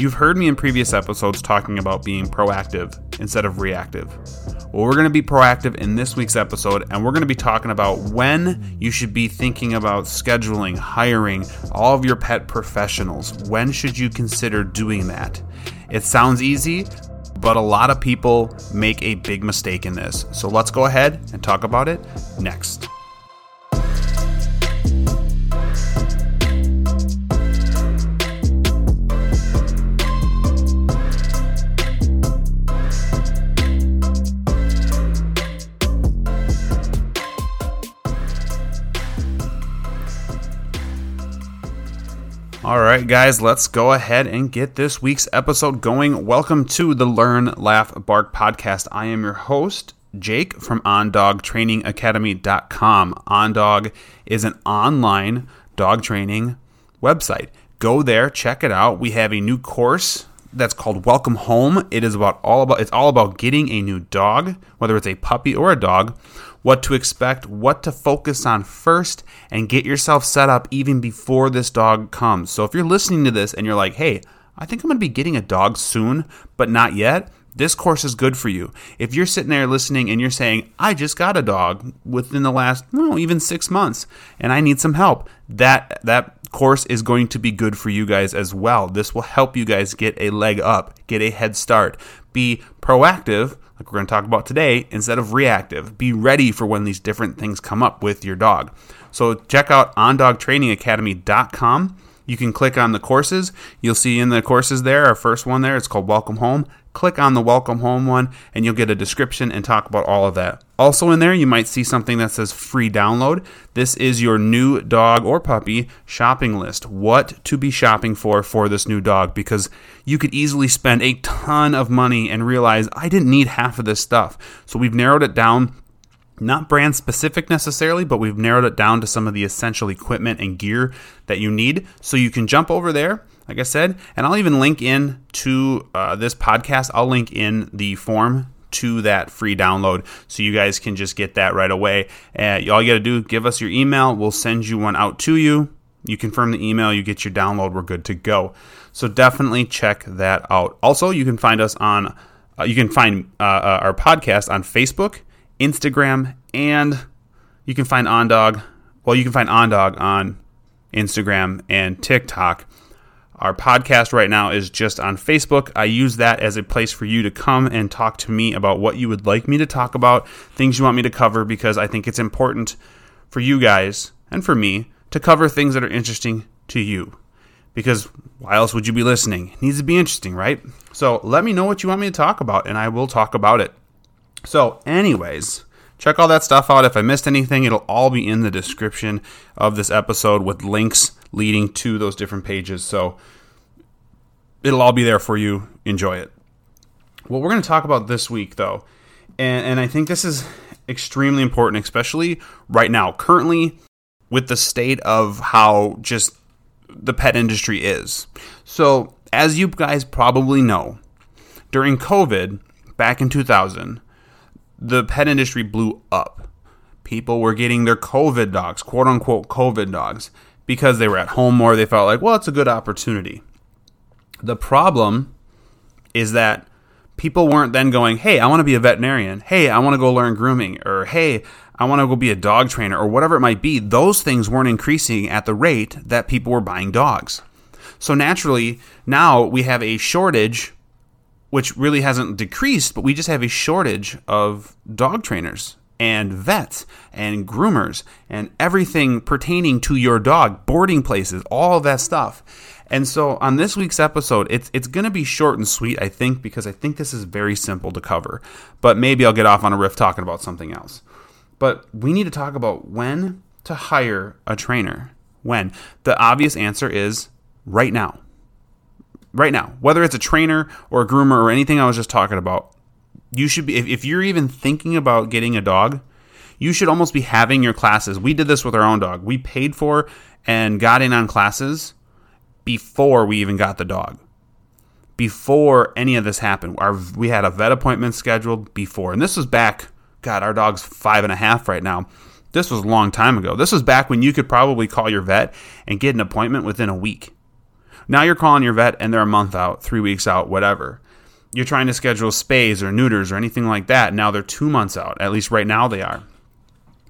You've heard me in previous episodes talking about being proactive instead of reactive. Well, we're going to be proactive in this week's episode, and we're going to be talking about when you should be thinking about scheduling, hiring all of your pet professionals. When should you consider doing that? It sounds easy, but a lot of people make a big mistake in this. So let's go ahead and talk about it next. Right, guys, let's go ahead and get this week's episode going. Welcome to the Learn, Laugh, Bark podcast. I am your host, Jake from OnDogTrainingAcademy.com. OnDog is an online dog training website. Go there, check it out. We have a new course that's called Welcome Home. It is about all about it's all about getting a new dog, whether it's a puppy or a dog what to expect, what to focus on first, and get yourself set up even before this dog comes. So if you're listening to this and you're like, hey, I think I'm going to be getting a dog soon, but not yet, this course is good for you. If you're sitting there listening and you're saying, I just got a dog within the last, well, even six months, and I need some help, that, that course is going to be good for you guys as well. This will help you guys get a leg up, get a head start, be proactive like we're going to talk about today, instead of reactive. Be ready for when these different things come up with your dog. So check out ondogtrainingacademy.com. You can click on the courses. You'll see in the courses there, our first one there, it's called Welcome Home. Click on the Welcome Home one, and you'll get a description and talk about all of that. Also, in there, you might see something that says free download. This is your new dog or puppy shopping list. What to be shopping for for this new dog, because you could easily spend a ton of money and realize I didn't need half of this stuff. So, we've narrowed it down not brand specific necessarily, but we've narrowed it down to some of the essential equipment and gear that you need. So you can jump over there, like I said, and I'll even link in to uh, this podcast. I'll link in the form to that free download so you guys can just get that right away. Uh, all you got to do, give us your email. We'll send you one out to you. You confirm the email, you get your download, we're good to go. So definitely check that out. Also, you can find us on, uh, you can find uh, uh our podcast on Facebook Instagram, and you can find OnDog. Well, you can find OnDog on Instagram and TikTok. Our podcast right now is just on Facebook. I use that as a place for you to come and talk to me about what you would like me to talk about, things you want me to cover, because I think it's important for you guys and for me to cover things that are interesting to you. Because why else would you be listening? It needs to be interesting, right? So let me know what you want me to talk about, and I will talk about it. So, anyways, check all that stuff out. If I missed anything, it'll all be in the description of this episode with links leading to those different pages. So, it'll all be there for you. Enjoy it. What we're going to talk about this week, though, and, and I think this is extremely important, especially right now, currently with the state of how just the pet industry is. So, as you guys probably know, during COVID back in 2000, the pet industry blew up. People were getting their COVID dogs, quote unquote COVID dogs, because they were at home more. They felt like, well, it's a good opportunity. The problem is that people weren't then going, hey, I want to be a veterinarian. Hey, I want to go learn grooming. Or hey, I want to go be a dog trainer or whatever it might be. Those things weren't increasing at the rate that people were buying dogs. So naturally, now we have a shortage which really hasn't decreased, but we just have a shortage of dog trainers and vets and groomers and everything pertaining to your dog, boarding places, all that stuff. And so on this week's episode, it's it's going to be short and sweet, I think, because I think this is very simple to cover. But maybe I'll get off on a riff talking about something else. But we need to talk about when to hire a trainer. When? The obvious answer is right now right now, whether it's a trainer or a groomer or anything I was just talking about, you should be, if, if you're even thinking about getting a dog, you should almost be having your classes. We did this with our own dog. We paid for and got in on classes before we even got the dog. Before any of this happened, our, we had a vet appointment scheduled before. And this was back, God, our dog's five and a half right now. This was a long time ago. This was back when you could probably call your vet and get an appointment within a week Now you're calling your vet and they're a month out, three weeks out, whatever. You're trying to schedule spays or neuters or anything like that. Now they're two months out. At least right now they are.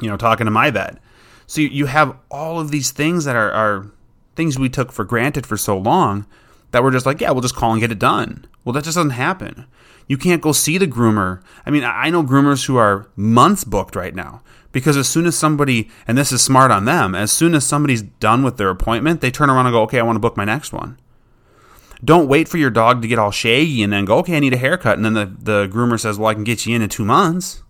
You know, talking to my vet. So you have all of these things that are, are things we took for granted for so long that we're just like, yeah, we'll just call and get it done. Well, that just doesn't happen. You can't go see the groomer. I mean, I know groomers who are months booked right now because as soon as somebody, and this is smart on them, as soon as somebody's done with their appointment, they turn around and go, okay, I want to book my next one. Don't wait for your dog to get all shaggy and then go, okay, I need a haircut. And then the, the groomer says, well, I can get you in in two months.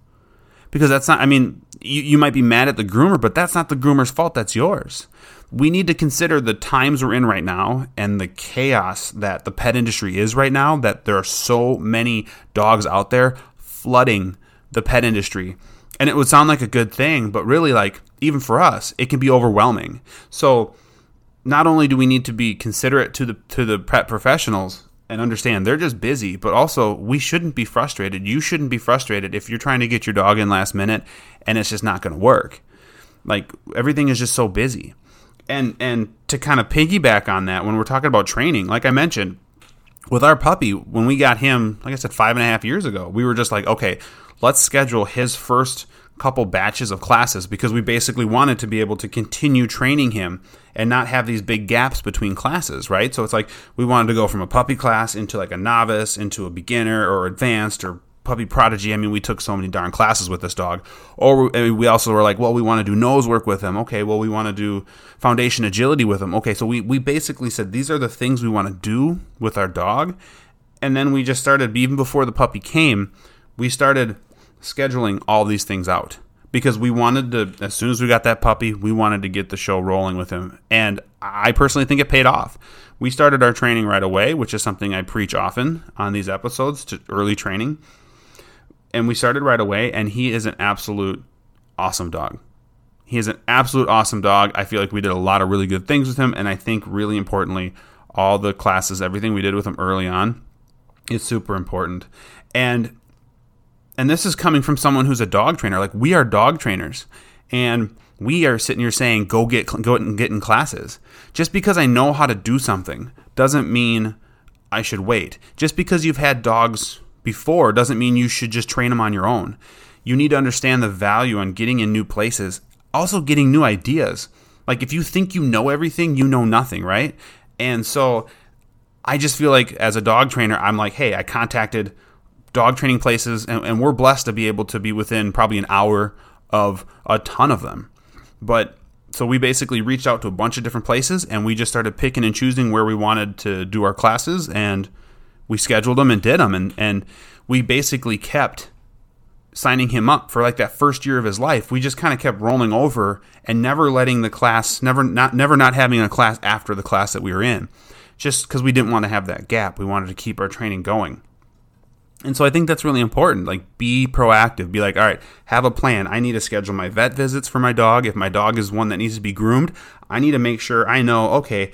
Because that's not, I mean, you, you might be mad at the groomer, but that's not the groomer's fault. That's yours. We need to consider the times we're in right now and the chaos that the pet industry is right now, that there are so many dogs out there flooding the pet industry and it would sound like a good thing, but really, like, even for us, it can be overwhelming. So, not only do we need to be considerate to the to the pet professionals and understand they're just busy, but also we shouldn't be frustrated. You shouldn't be frustrated if you're trying to get your dog in last minute and it's just not going to work. Like everything is just so busy. And and to kind of piggyback on that, when we're talking about training, like I mentioned, with our puppy, when we got him, like I said, five and a half years ago, we were just like, okay, let's schedule his first couple batches of classes because we basically wanted to be able to continue training him and not have these big gaps between classes, right? So it's like we wanted to go from a puppy class into like a novice, into a beginner or advanced or puppy prodigy. I mean, we took so many darn classes with this dog. Or we also were like, well, we want to do nose work with him. Okay, well, we want to do foundation agility with him. Okay, so we, we basically said these are the things we want to do with our dog. And then we just started, even before the puppy came, we started scheduling all these things out. Because we wanted to as soon as we got that puppy we wanted to get the show rolling with him. And i personally think it paid off. We started our training right away which is something i preach often on these episodes to early training. And we started right away and he is an absolute awesome dog. He is an absolute awesome dog. I feel like we did a lot of really good things with him and i think really importantly all the classes everything we did with him early on is super important. And and this is coming from someone who's a dog trainer. Like we are dog trainers, and we are sitting here saying, "Go get go and get in classes." Just because I know how to do something doesn't mean I should wait. Just because you've had dogs before doesn't mean you should just train them on your own. You need to understand the value on getting in new places, also getting new ideas. Like if you think you know everything, you know nothing, right? And so I just feel like as a dog trainer, I'm like, hey, I contacted dog training places, and, and we're blessed to be able to be within probably an hour of a ton of them. But so we basically reached out to a bunch of different places and we just started picking and choosing where we wanted to do our classes and we scheduled them and did them and and we basically kept signing him up for like that first year of his life. We just kind of kept rolling over and never letting the class never not never not having a class after the class that we were in just because we didn't want to have that gap. We wanted to keep our training going and so I think that's really important. Like, be proactive. Be like, all right, have a plan. I need to schedule my vet visits for my dog. If my dog is one that needs to be groomed, I need to make sure I know, okay,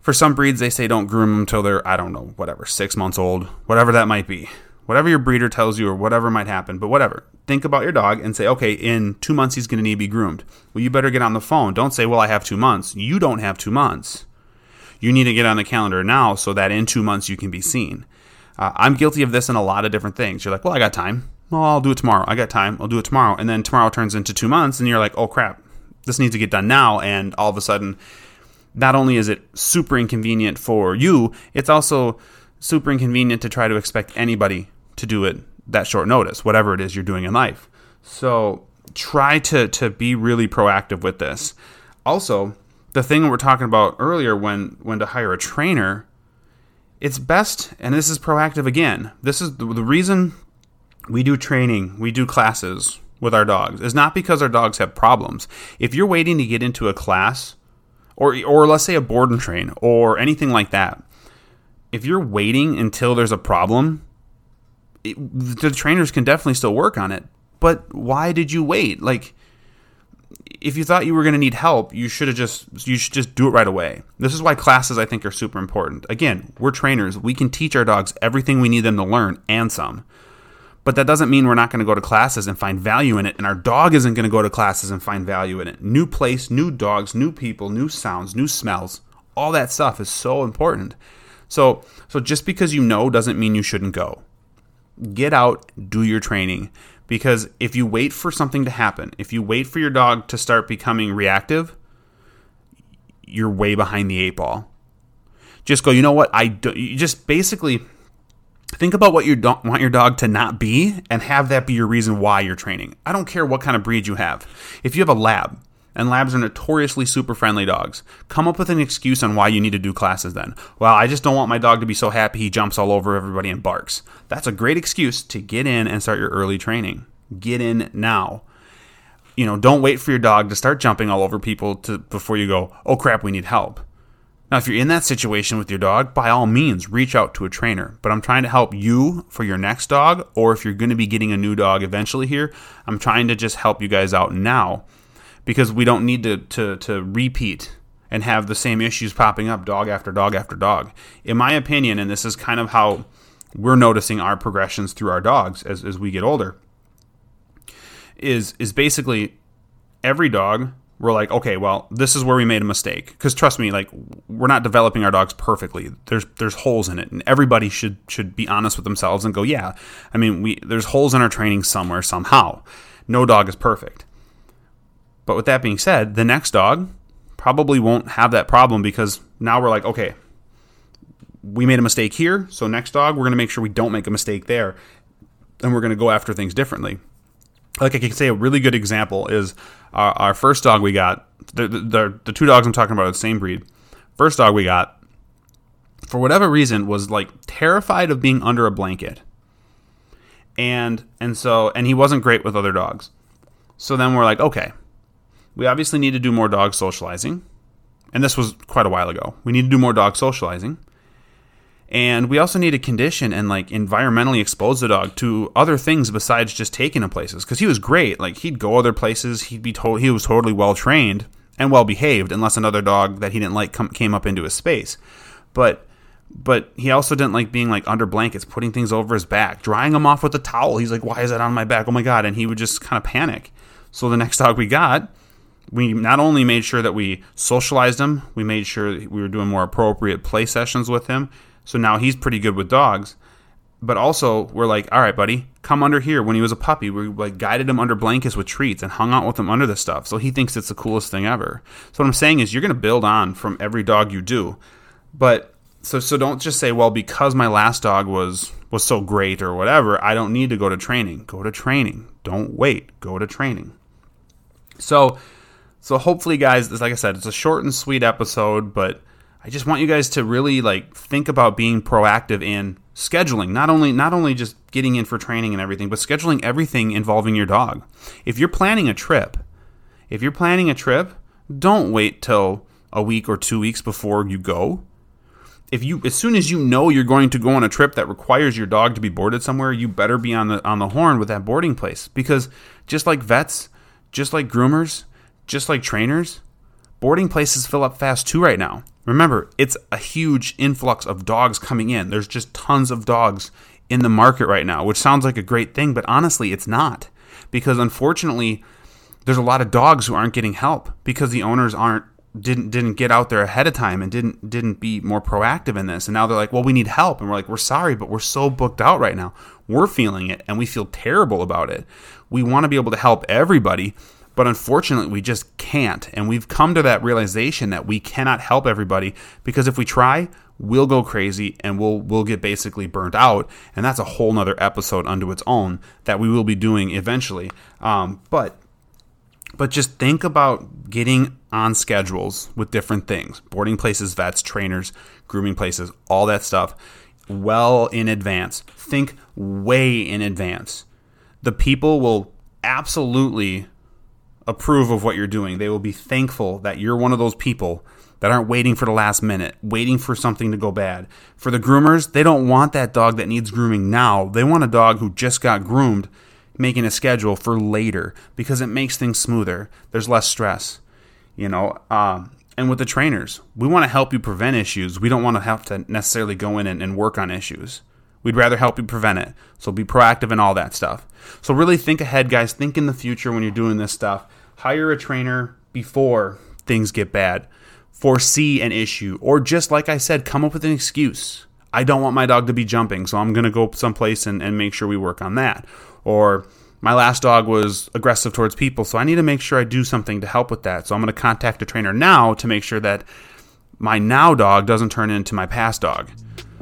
for some breeds, they say don't groom them until they're, I don't know, whatever, six months old, whatever that might be. Whatever your breeder tells you or whatever might happen, but whatever. Think about your dog and say, okay, in two months, he's going to need to be groomed. Well, you better get on the phone. Don't say, well, I have two months. You don't have two months. You need to get on the calendar now so that in two months you can be seen. Uh, I'm guilty of this in a lot of different things. You're like, well, I got time. Well, I'll do it tomorrow. I got time. I'll do it tomorrow. And then tomorrow turns into two months, and you're like, oh crap, this needs to get done now. And all of a sudden, not only is it super inconvenient for you, it's also super inconvenient to try to expect anybody to do it that short notice, whatever it is you're doing in life. So try to to be really proactive with this. Also, the thing we're talking about earlier when when to hire a trainer it's best, and this is proactive again. This is the, the reason we do training, we do classes with our dogs is not because our dogs have problems. If you're waiting to get into a class, or or let's say a board and train or anything like that, if you're waiting until there's a problem, it, the trainers can definitely still work on it. But why did you wait? Like if you thought you were going to need help, you should have just you should just do it right away. This is why classes I think are super important. Again, we're trainers. We can teach our dogs everything we need them to learn and some. But that doesn't mean we're not going to go to classes and find value in it and our dog isn't going to go to classes and find value in it. New place, new dogs, new people, new sounds, new smells, All that stuff is so important. So, so just because you know doesn't mean you shouldn't go. Get out, do your training. Because if you wait for something to happen, if you wait for your dog to start becoming reactive, you're way behind the eight ball. Just go, you know what? I do, you just basically think about what you don't want your dog to not be and have that be your reason why you're training. I don't care what kind of breed you have. If you have a lab, and labs are notoriously super friendly dogs. Come up with an excuse on why you need to do classes then. Well, I just don't want my dog to be so happy he jumps all over everybody and barks. That's a great excuse to get in and start your early training. Get in now. You know, don't wait for your dog to start jumping all over people to before you go, "Oh crap, we need help." Now, if you're in that situation with your dog, by all means, reach out to a trainer. But I'm trying to help you for your next dog, or if you're going to be getting a new dog eventually here, I'm trying to just help you guys out now because we don't need to, to, to repeat and have the same issues popping up dog after dog after dog. In my opinion, and this is kind of how we're noticing our progressions through our dogs as, as we get older, is is basically every dog we're like, okay, well, this is where we made a mistake. Because trust me, like we're not developing our dogs perfectly. There's there's holes in it, and everybody should should be honest with themselves and go, yeah. I mean, we there's holes in our training somewhere somehow. No dog is perfect. But with that being said, the next dog probably won't have that problem because now we're like, okay, we made a mistake here, so next dog we're going to make sure we don't make a mistake there, and we're going to go after things differently like I can say a really good example is our, our first dog we got. The, the, the two dogs I'm talking about are the same breed. First dog we got, for whatever reason, was like terrified of being under a blanket, and and so and he wasn't great with other dogs. So then we're like, okay, we obviously need to do more dog socializing, and this was quite a while ago. We need to do more dog socializing. And we also need to condition and like environmentally expose the dog to other things besides just taking him places. Because he was great, like he'd go other places. He'd be told he was totally well trained and well behaved, unless another dog that he didn't like come, came up into his space. But but he also didn't like being like under blankets, putting things over his back, drying him off with a towel. He's like, "Why is that on my back? Oh my god!" And he would just kind of panic. So the next dog we got, we not only made sure that we socialized him, we made sure we were doing more appropriate play sessions with him. So now he's pretty good with dogs. But also, we're like, all right, buddy, come under here. When he was a puppy, we like guided him under blankets with treats and hung out with him under the stuff. So he thinks it's the coolest thing ever. So what I'm saying is, you're going to build on from every dog you do. But so so don't just say, well, because my last dog was was so great or whatever, I don't need to go to training. Go to training. Don't wait. Go to training. So so hopefully, guys, like I said, it's a short and sweet episode, but I just want you guys to really like think about being proactive in scheduling. Not only not only just getting in for training and everything, but scheduling everything involving your dog. If you're planning a trip, if you're planning a trip, don't wait till a week or 2 weeks before you go. If you as soon as you know you're going to go on a trip that requires your dog to be boarded somewhere, you better be on the on the horn with that boarding place because just like vets, just like groomers, just like trainers, boarding places fill up fast too right now. Remember, it's a huge influx of dogs coming in. There's just tons of dogs in the market right now, which sounds like a great thing, but honestly, it's not. Because unfortunately, there's a lot of dogs who aren't getting help because the owners aren't didn't didn't get out there ahead of time and didn't didn't be more proactive in this. And now they're like, "Well, we need help." And we're like, "We're sorry, but we're so booked out right now. We're feeling it and we feel terrible about it. We want to be able to help everybody, but unfortunately, we just can't. And we've come to that realization that we cannot help everybody because if we try, we'll go crazy and we'll we'll get basically burnt out. And that's a whole nother episode unto its own that we will be doing eventually. Um, but but just think about getting on schedules with different things boarding places, vets, trainers, grooming places, all that stuff well in advance. Think way in advance. The people will absolutely approve of what you're doing. They will be thankful that you're one of those people that aren't waiting for the last minute, waiting for something to go bad. For the groomers, they don't want that dog that needs grooming now. They want a dog who just got groomed making a schedule for later because it makes things smoother. There's less stress, you know. Um, and with the trainers, we want to help you prevent issues. We don't want to have to necessarily go in and, and work on issues. We'd rather help you prevent it. So be proactive in all that stuff. So really think ahead, guys. Think in the future when you're doing this stuff. Hire a trainer before things get bad. foresee an issue, or just like I said, come up with an excuse. I don't want my dog to be jumping, so I'm going to go someplace and, and make sure we work on that. Or my last dog was aggressive towards people, so I need to make sure I do something to help with that. So I'm going to contact a trainer now to make sure that my now dog doesn't turn into my past dog.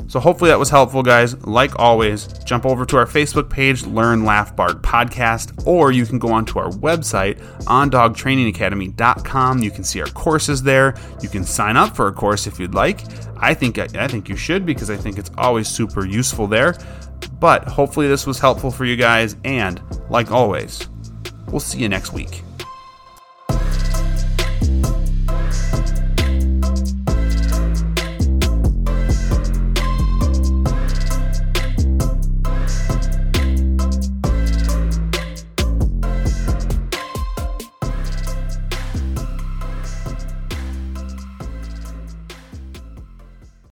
So hopefully that was helpful, guys. Like always, jump over to our Facebook page, Learn Laugh Bark Podcast, or you can go onto our website, ondogtrainingacademy.com. You can see our courses there. You can sign up for a course if you'd like. I think I think you should because I think it's always super useful there. But hopefully this was helpful for you guys, and like always, we'll see you next week.